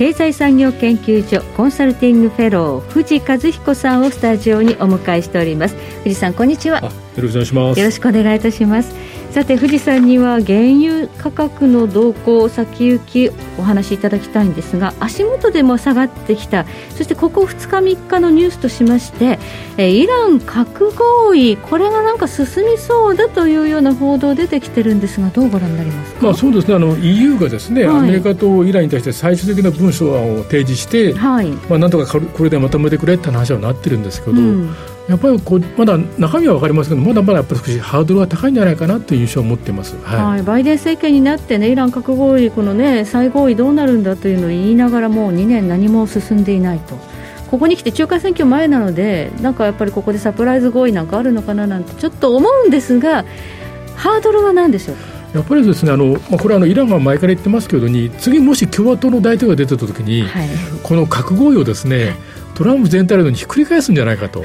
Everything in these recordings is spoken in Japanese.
経済産業研究所コンサルティングフェロー藤和彦さんをスタジオにお迎えしております。藤さんこんにちは。よろしくお願いします。よろしくお願いいたします。さて富士山には原油価格の動向先行きお話しいただきたいんですが足元でも下がってきた。そしてここ2日3日のニュースとしましてえイラン核合意これがなんか進みそうだというような報道出てきてるんですがどうご覧になりますか、まあ、そうですね。あの EU がですね、はい、アメリカとイランに対して最終的な文書案を提示して、はい。まあ、なんとかこれでまとめてくれって話はなってるんですけど、うんやっぱりこうまだ中身は分かりますけどまだまだやっぱり少しハードルが高いんじゃないかなという印象を持ってます、はい、はい、バイデン政権になってねイラン核合意このね再合意どうなるんだというのを言いながらもう2年何も進んでいないと。ここに来て中間選挙前なのでなんかやっぱりここでサプライズ合意なんかあるのかななんてちょっと思うんですがハードルは何でしょうか？やっぱりですねあの、まあ、これはあのイランが前から言ってますけどに次もし共和党の大統領が出てた時に、はい、この核合意をですね、トランプ全体のにひっくり返すんじゃないかと、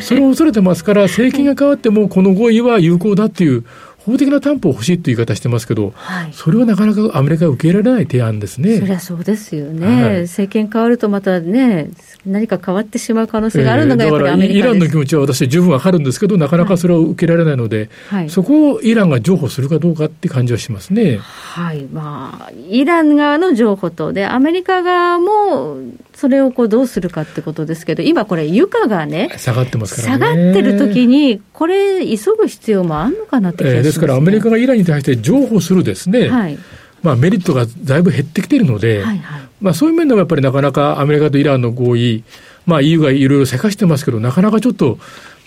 それを恐れてますから、政権が変わっても、この合意は有効だっていう法的な担保を欲しいという言い方してますけど、はい、それはなかなかアメリカが受け入れられない提案ですね。そりゃそうですよね、はい、政権変わるとまたね、何か変わってしまう可能性があるのがやっぱりアメリカ、えー、イランの気持ちは私、十分わかるんですけど、なかなかそれを受けられないので、はい、そこをイランが譲歩するかどうかって感じはしますね。はい、まあ、イラン側の譲歩と、で、アメリカ側も、それをこうどうするかってことですけど、今これ、床がね、下がってますからね。下がってる時に、これ、急ぐ必要もあるのかなって気がします、ね、えー、ですから、アメリカがイランに対して譲歩するですね、はい、まあ、メリットがだいぶ減ってきているので、はいはい、まあ、そういう面でもやっぱりなかなかアメリカとイランの合意、まあ、EU がいろいろせかしてますけど、なかなかちょっと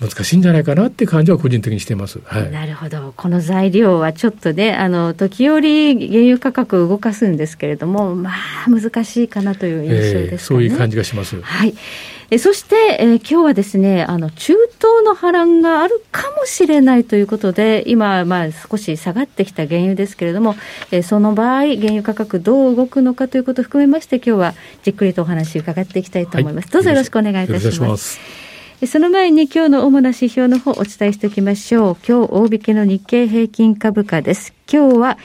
難しいんじゃないかなって感じは個人的にしています。はい、なるほど。この材料はちょっとね、あの、時折原油価格を動かすんですけれども、まあ、難しいかなという印象ですね、えー、そういう感じがします。はい。えそして、えー、今日はですね、あの、中東の波乱があるかもしれないということで、今、まあ、少し下がってきた原油ですけれども、えー、その場合、原油価格どう動くのかということを含めまして、今日はじっくりとお話伺っていきたいと思います。はい、どうぞよろしくお願いいたします。その前に今日の主な指標の方お伝えしておきましょう。今日大引けの日経平均株価です。今日は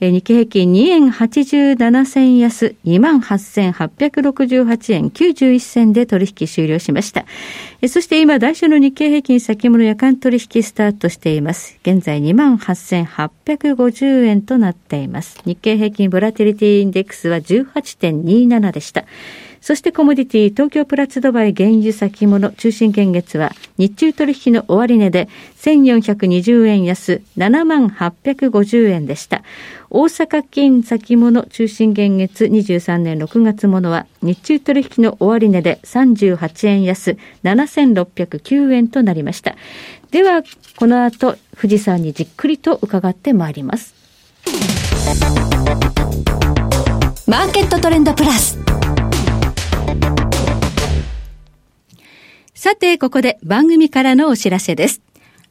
日経平均2円87銭安28,868円91銭で取引終了しました。そして今、来週の日経平均先物夜間取引スタートしています。現在28,850円となっています。日経平均ボラティリティインデックスは18.27でした。そしてコモディティ東京プラツドバイ原油先物中心現月は日中取引の終値で1420円安7万850円でした。大阪金先物中心現月23年6月ものは日中取引の終値で38円安7609円となりました。では、この後、富士山にじっくりと伺ってまいります。マーケットトレンドプラス。さて、ここで番組からのお知らせです。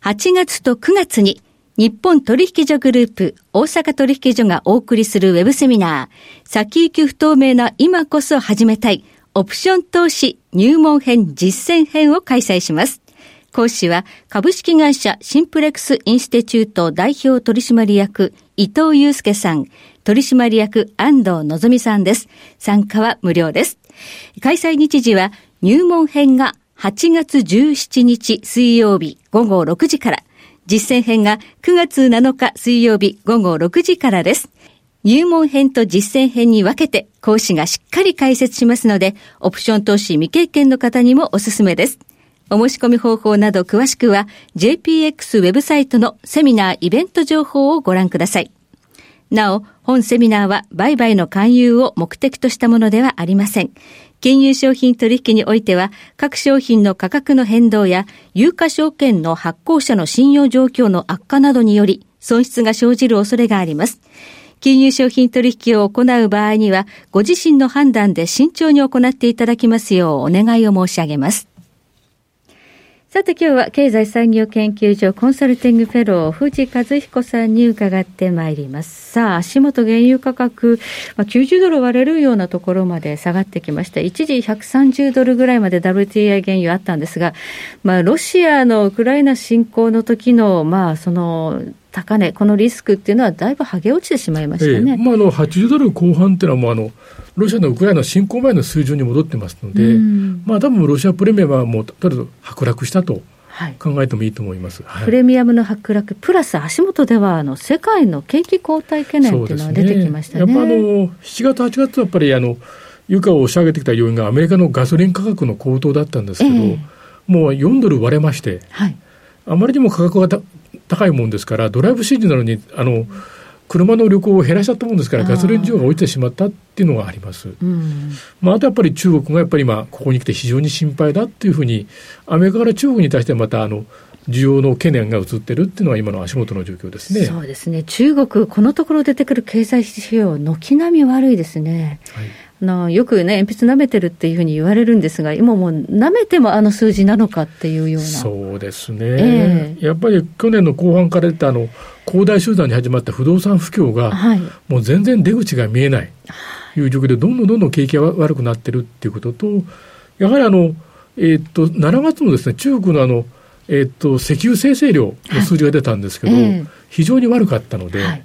8月と9月に日本取引所グループ大阪取引所がお送りするウェブセミナー、先行き不透明な今こそ始めたいオプション投資入門編実践編を開催します。講師は株式会社シンプレックスインスティチュート代表取締役伊藤祐介さん、取締役安藤のぞみさんです。参加は無料です。開催日時は入門編が8月17日水曜日午後6時から、実践編が9月7日水曜日午後6時からです。入門編と実践編に分けて講師がしっかり解説しますので、オプション投資未経験の方にもおすすめです。お申し込み方法など詳しくは JPX ウェブサイトのセミナーイベント情報をご覧ください。なお、本セミナーは売買の勧誘を目的としたものではありません。金融商品取引においては、各商品の価格の変動や、有価証券の発行者の信用状況の悪化などにより、損失が生じる恐れがあります。金融商品取引を行う場合には、ご自身の判断で慎重に行っていただきますようお願いを申し上げます。さて今日は経済産業研究所コンサルティングフェロー藤和彦さんに伺ってまいります。さあ、足元原油価格、まあ、90ドル割れるようなところまで下がってきました。一時130ドルぐらいまで WTI 原油あったんですが、まあ、ロシアのウクライナ侵攻の時の、まあ、その、高値、このリスクっていうのはだいぶ剥げ落ちてしまいましたね。えまあ、あの80ドル後半っていうのはもうあの、ロシアのウクライナ侵攻前の水準に戻ってますので、まあ多分ロシアプレミアムはもう、とりあえず剥落したと。考えてもいいと思います、はい、プレミアムの剥落、プラス足元ではあの世界の景気後退懸念というのは出てきましたね、ね、やっぱあの7月、8月はやっぱりあの床を押し上げてきた要因がアメリカのガソリン価格の高騰だったんですけど、えー、もう4ドル割れまして、はい、あまりにも価格が高いもんですから、ドライブシーズンなのにあの、うん車の旅行を減らしちゃったもんですから、ガソリン需要が落ちてしまったっていうのがあります。うん、まあ、あとやっぱり中国がやっぱり今、ここに来て非常に心配だっていうふうに、アメリカから中国に対してまた、あの、需要の懸念が移ってるっていうのは今の足元の状況ですね。そうですね。中国、このところ出てくる経済指標、軒並み悪いですね。はいのよくね、鉛筆舐めてるっていうふうに言われるんですが、今もう舐めてもあの数字なのかっていうような。そうですね。えー、やっぱり去年の後半から出たあの、恒大集団に始まった不動産不況が、はい、もう全然出口が見えないという状況で、どんどんどんどん景気が悪くなってるっていうことと、やはりあの、えー、っと、7月のですね、中国のあの、えー、っと、石油生成量の数字が出たんですけど、はいえ。ー、非常に悪かったので、はい、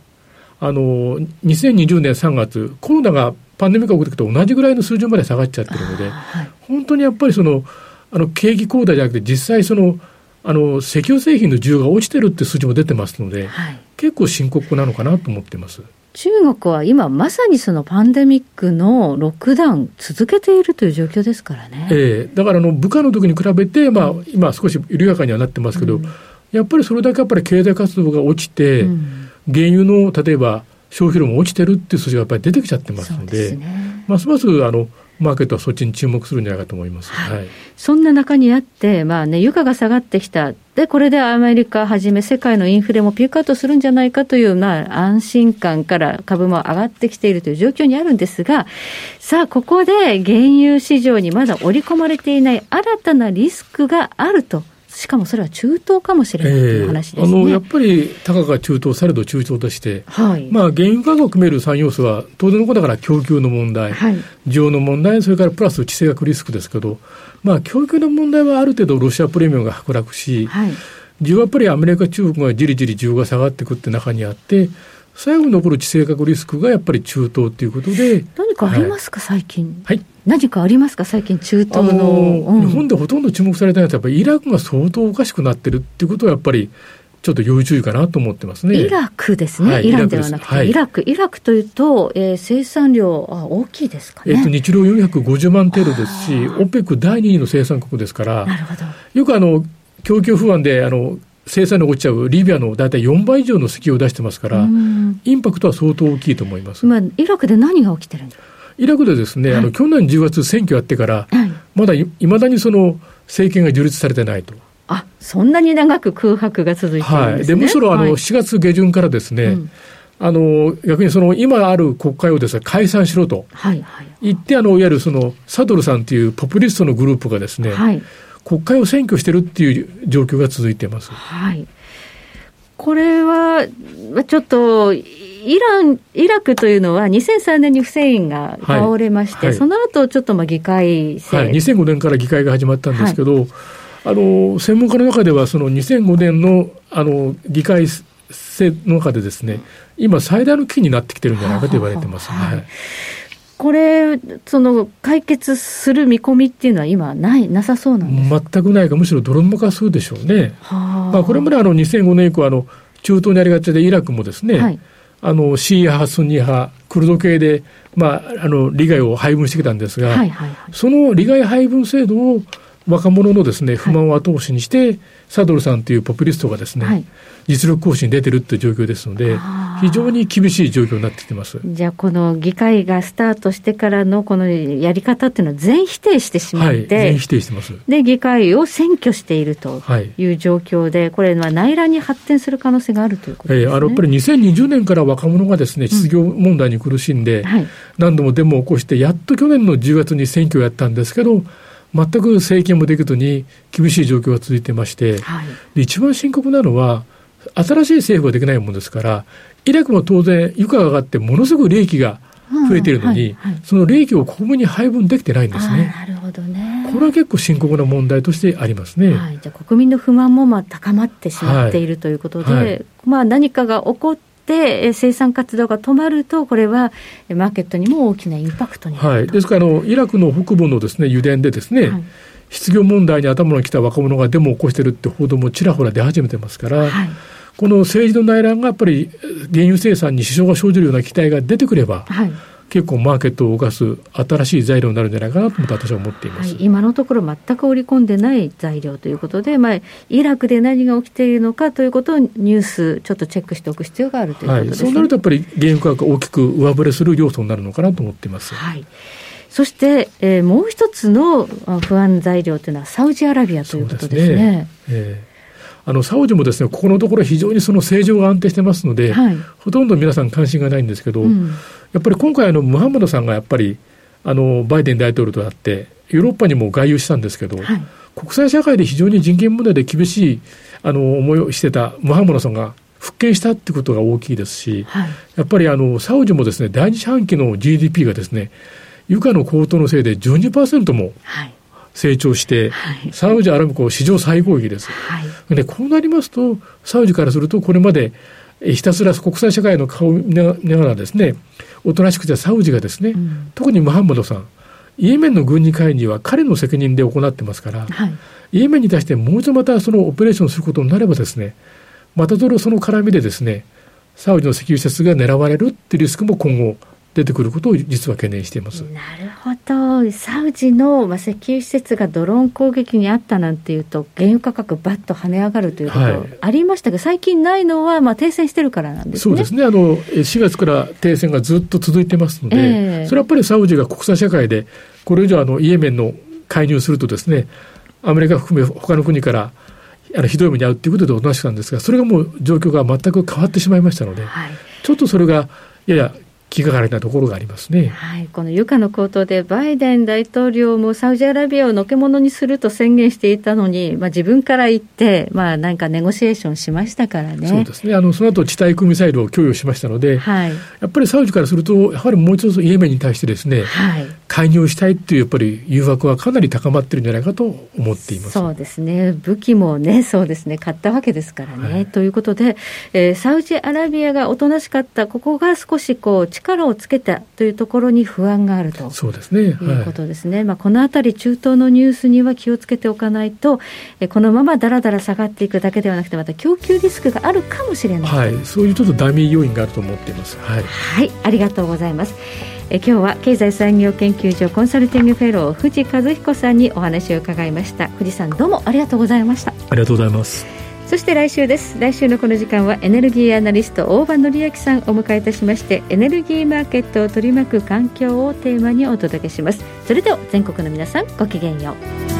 あの、2020年3月、コロナがパンデミックが起きたと同じぐらいの水準まで下がっちゃってるので、はい、本当にやっぱりその、あの景気後退じゃなくて、実際その、あの石油製品の需要が落ちてるって数字も出てますので、はい、結構深刻なのかなと思ってます。中国は今まさにそのパンデミックのロックダウン続けているという状況ですからね。ええー、だからあの部下の時に比べて、まあ、今少し緩やかにはなってますけど、うん、やっぱりそれだけやっぱり経済活動が落ちて、うん、原油の例えば消費量も落ちてるっていう数字がやっぱり出てきちゃってますので、ね、ますますあのマーケットはそっちに注目するんじゃないかと思います、はい、はい、そんな中にあって、まあね、床が下がってきた、でこれでアメリカはじめ、世界のインフレもピークアウトするんじゃないかという、まあ、安心感から株も上がってきているという状況にあるんですが、さあ、ここで原油市場にまだ織り込まれていない新たなリスクがあるとしかもそれは中東かもしれないという話です、ねえー、あのやっぱり、たかが中東、されど中東として、はい、まあ、原油価格を含める3要素は、当然のことだから供給の問題、はい、需要の問題、それからプラス地政学リスクですけど、まあ、供給の問題はある程度、ロシアプレミアムが剥落し、はい、需要はやっぱりアメリカ、中国がじりじり需要が下がっていくって中にあって、最後に残る地政学リスクがやっぱり中東ということで。何かありますか、はい、最近？はい。何かありますか、最近、中東の。うん、日本でほとんど注目されたやつは、やっぱりイラクが相当おかしくなってるっていうことは、やっぱり。ちょっと要注意かなと思ってますね。イラクですね。はい、イランではなくて、イラク。イラクというと、えー、生産量あ大きいですかね。えっ、と、日量450万程度ですし、オペック第2位の生産国ですから、なるほど。よくあの、供給不安で、あの、生産量落ちちゃうリビアの大体4倍以上の石油を出してますから、インパクトは相当大きいと思います。まあ、イラクで何が起きてるんですか？イラクでですね、はい、あの去年10月選挙やってから、はい、まだいまだにその政権が樹立されてないと。あそんなに長く空白が続いてるんです、ね、はい、でむしろあの、4月下旬からですね、うん、あの逆にその今ある国会をですね解散しろと言って、あのいわゆるそのサドルさんというポピュリストのグループがですね、はい、国会を占拠してるっていう状況が続いています。はい。これはちょっと、イラン、イラクというのは2003年にフセインが倒れまして、はいはい、その後ちょっとまあ議会制、はい、2005年から議会が始まったんですけど、はい、あの専門家の中では、その2005年のあの議会制の中でですね、今、最大の危機になってきてるんじゃないかと言われてます。はい。これ、その解決する見込みっていうのは今ない、なさそうなんです全くないか、むしろ泥沼化するでしょうね。まあ、これまであの2005年以降あの、中東にありがちでイラクもですね、はい、あのシー派、スンニ派、クルド系で、まあ、あの利害を配分してきたんですが、はいはいはい、その利害配分制度を若者のですね不満を後押しにして、サドルさんというポピュリストがですね、はい、実力行使に出てるっていう状況ですので、非常に厳しい状況になってきてます。じゃあ、この議会がスタートしてからのこのやり方っていうのは全否定してしまって、はい、全否定してます。で議会を占拠しているとい。う状況で、はい、これ、内乱に発展する可能性があるということです、ね、えー、あのやっぱり2020年から若者がですね失業問題に苦しんで、うんはい、何度もデモを起こして、やっと去年の10月に選挙をやったんですけど、全く政権もできずに厳しい状況が続いてまして、はい、一番深刻なのは、新しい政府ができないものですから、イラクも当然、床が上がって、ものすごく利益が増えているのに、はいはい、その利益を国民に配分できてないんですね。なるほどね。これは結構深刻な問題としてありますね。はい、じゃあ国民の不満もまあ高まってしまっているということで、まあ何かが起こって、生産活動が止まると、これはマーケットにも大きなインパクトになるはい、ですからあの、イラクの北部のですね油田でですね、はい、失業問題に頭のきた若者がデモを起こしているって報道もちらほら出始めてますから、はい、この政治の内乱がやっぱり原油生産に支障が生じるような期待が出てくれば、はい結構マーケットを動かす新しい材料になるんじゃないかなと私は思っています、はい、今のところ全く織り込んでない材料ということで、まあ、イラクで何が起きているのかということをニュースちょっとチェックしておく必要があるということです、ね、はい、そうなるとやっぱり原油価格が大きく上振れする要素になるのかなと思っています。はい。そして、えー、もう一つの不安材料というのはサウジアラビアということですね。すね。えーあのサウジもですねここのところ非常にその政情が安定してますので、はい、ほとんど皆さん関心がないんですけど、うん、やっぱり今回あのムハンマドさんがやっぱりあのバイデン大統領となってヨーロッパにも外遊したんですけど、はい、国際社会で非常に人権問題で厳しいあの思いをしてたムハンマドさんが復権したってことが大きいですし、はい、やっぱりあのサウジもですね第二四半期の GDP がですね床の高騰のせいで12%も、はい成長して、はい、サウジアラビコ史上最高益です、はい、でこうなりますとサウジからするとこれまでひたすら国際社会の顔を見ながらですねおとなしくてサウジがですね、うん、特にムハンマドさんイエメンの軍事介入は彼の責任で行ってますから、はい、イエメンに対してもう一度またそのオペレーションすることになればですねまたその絡みでですねサウジの石油施設が狙われるっていうリスクも今後出てくることを実は懸念しています。なるほど、サウジの、まあ、石油施設がドローン攻撃にあったなんていうと、原油価格、ばっと跳ね上がるということありましたが、はい、最近ないのは、まあ、停戦してるからなんですね。そうですね。あの、4月から停戦がずっと続いてますので、えー、それはやっぱりサウジが国際社会で、これ以上あの、イエメンの介入するとですね、アメリカ含め、他の国からあのひどい目に遭うということでおとなしかったんですが、それがもう状況が全く変わってしまいましたので、はい、ちょっとそれがやや気がかりなところがありますね、はい、このユカの高騰でバイデン大統領もサウジアラビアをのけものにすると宣言していたのに、まあ、自分から言って、まあ、なんかネゴシエーションしましたからね。そうですね。あのその後地対空ミサイルを供与しましたので、はい、やっぱりサウジからするとやはりもう一つイエメンに対してですね、はい、介入したいっていうやっぱり誘惑はかなり高まってるんじゃないかと思っていますそうですね、武器もね、そうですね、買ったわけですからね。はい、ということで、えー、サウジアラビアがおとなしかった、ここが少しこう力をつけたというところに不安があるとそうですね、いうことですね、まあ、このあたり、中東のニュースには気をつけておかないと、えこのままだらだら下がっていくだけではなくて、また供給リスクがあるかもしれない、はい、そういうちょっとダミー要因があると思っています。はい、はい、ありがとうございます。え今日は経済産業研究所コンサルティングフェロー藤和彦さんにお話を伺いました。藤さんどうもありがとうございました。ありがとうございます。そして来週です。来週のこの時間はエネルギーアナリスト大場紀明さんをお迎えいたしましてエネルギーマーケットを取り巻く環境をテーマにお届けします。それでは全国の皆さんごきげんよう